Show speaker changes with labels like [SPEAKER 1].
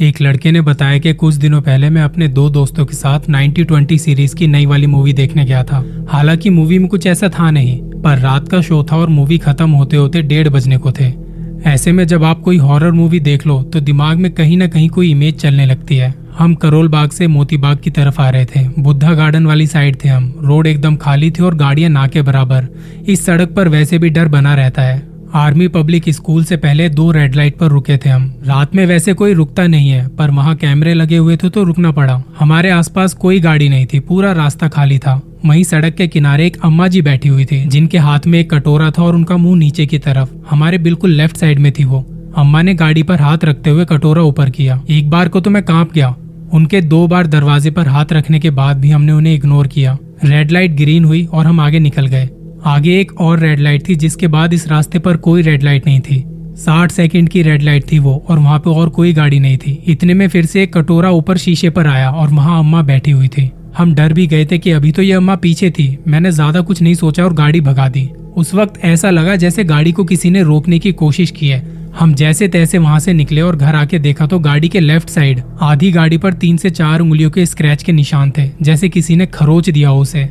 [SPEAKER 1] एक लड़के ने बताया कि कुछ दिनों पहले मैं अपने दो दोस्तों के साथ 90-20 सीरीज़ की नई वाली मूवी देखने गया था। हालाँकि मूवी में कुछ ऐसा था नहीं, पर रात का शो था और मूवी खत्म होते होते डेढ़ बजने को थे। ऐसे में जब आप कोई हॉरर मूवी देख लो तो दिमाग में कहीं ना कहीं कोई इमेज चलने लगती है। हम करोल बाग से मोती बाग की तरफ़ आ रहे थे। बुद्धा गार्डन वाली साइड थे हम। रोड एकदम खाली थी और गाड़ियाँ ना के बराबर। इस सड़क पर वैसे भी डर बना रहता है। आर्मी पब्लिक स्कूल से पहले दो रेड लाइट पर रुके थे हम। रात में वैसे कोई रुकता नहीं है, पर वहाँ कैमरे लगे हुए थे तो रुकना पड़ा। हमारे आसपास कोई गाड़ी नहीं थी, पूरा रास्ता खाली था। वहीं सड़क के किनारे एक अम्मा जी बैठी हुई थी, जिनके हाथ में एक कटोरा था और उनका मुँह नीचे की तरफ़। हमारे बिल्कुल लेफ़्ट साइड में थी वो। अम्मा ने गाड़ी पर हाथ रखते हुए कटोरा ऊपर किया। एक बार को तो मैं काँप गया। उनके दो बार दरवाजे पर हाथ रखने के बाद भी हमने उन्हें इग्नोर किया। रेड लाइट ग्रीन हुई और हम आगे निकल गए। आगे एक और रेड लाइट थी, जिसके बाद इस रास्ते पर कोई रेड लाइट नहीं थी। साठ सेकंड की रेड लाइट थी वो, और वहाँ पे और कोई गाड़ी नहीं थी। इतने में फिर से एक कटोरा ऊपर शीशे पर आया, और वहाँ अम्मा बैठी हुई थी। हम डर भी गए थे कि अभी तो ये अम्मा पीछे थी। मैंने ज़्यादा कुछ नहीं सोचा और गाड़ी भगा दी। उस वक्त ऐसा लगा जैसे गाड़ी को किसी ने रोकने की कोशिश की है। हम जैसे तैसे वहाँ से निकले और घर आके देखा तो गाड़ी के लेफ़्ट साइड आधी गाड़ी पर तीन से चार उंगलियों के स्क्रैच के निशान थे, जैसे किसी ने खरोच दिया हो उसे।